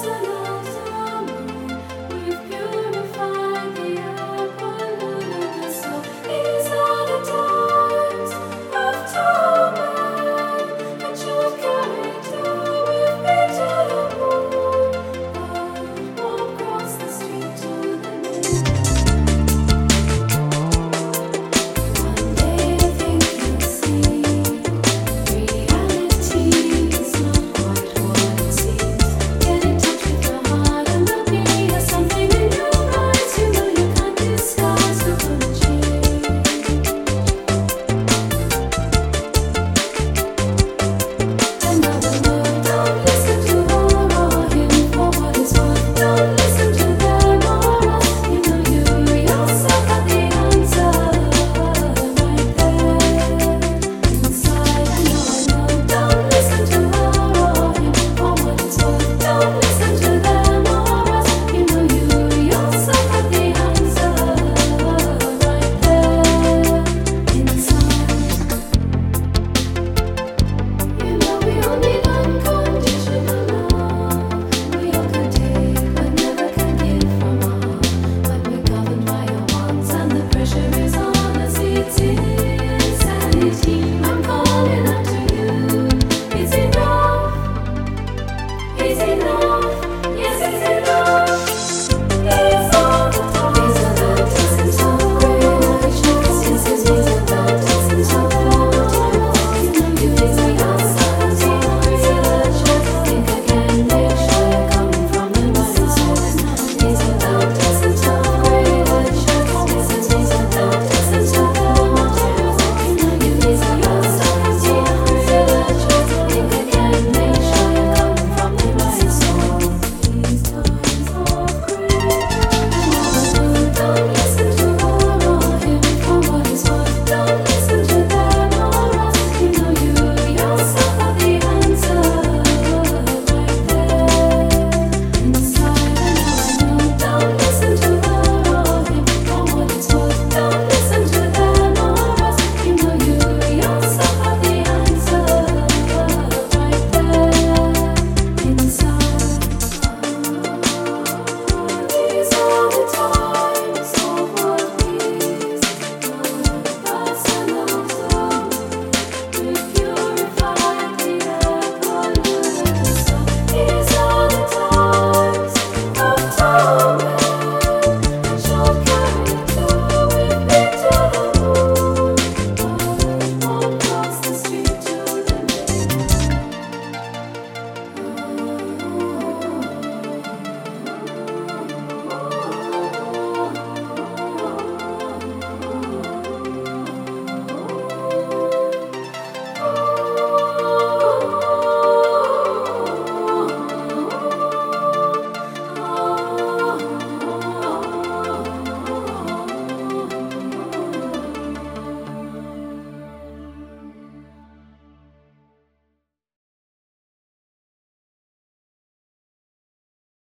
Solo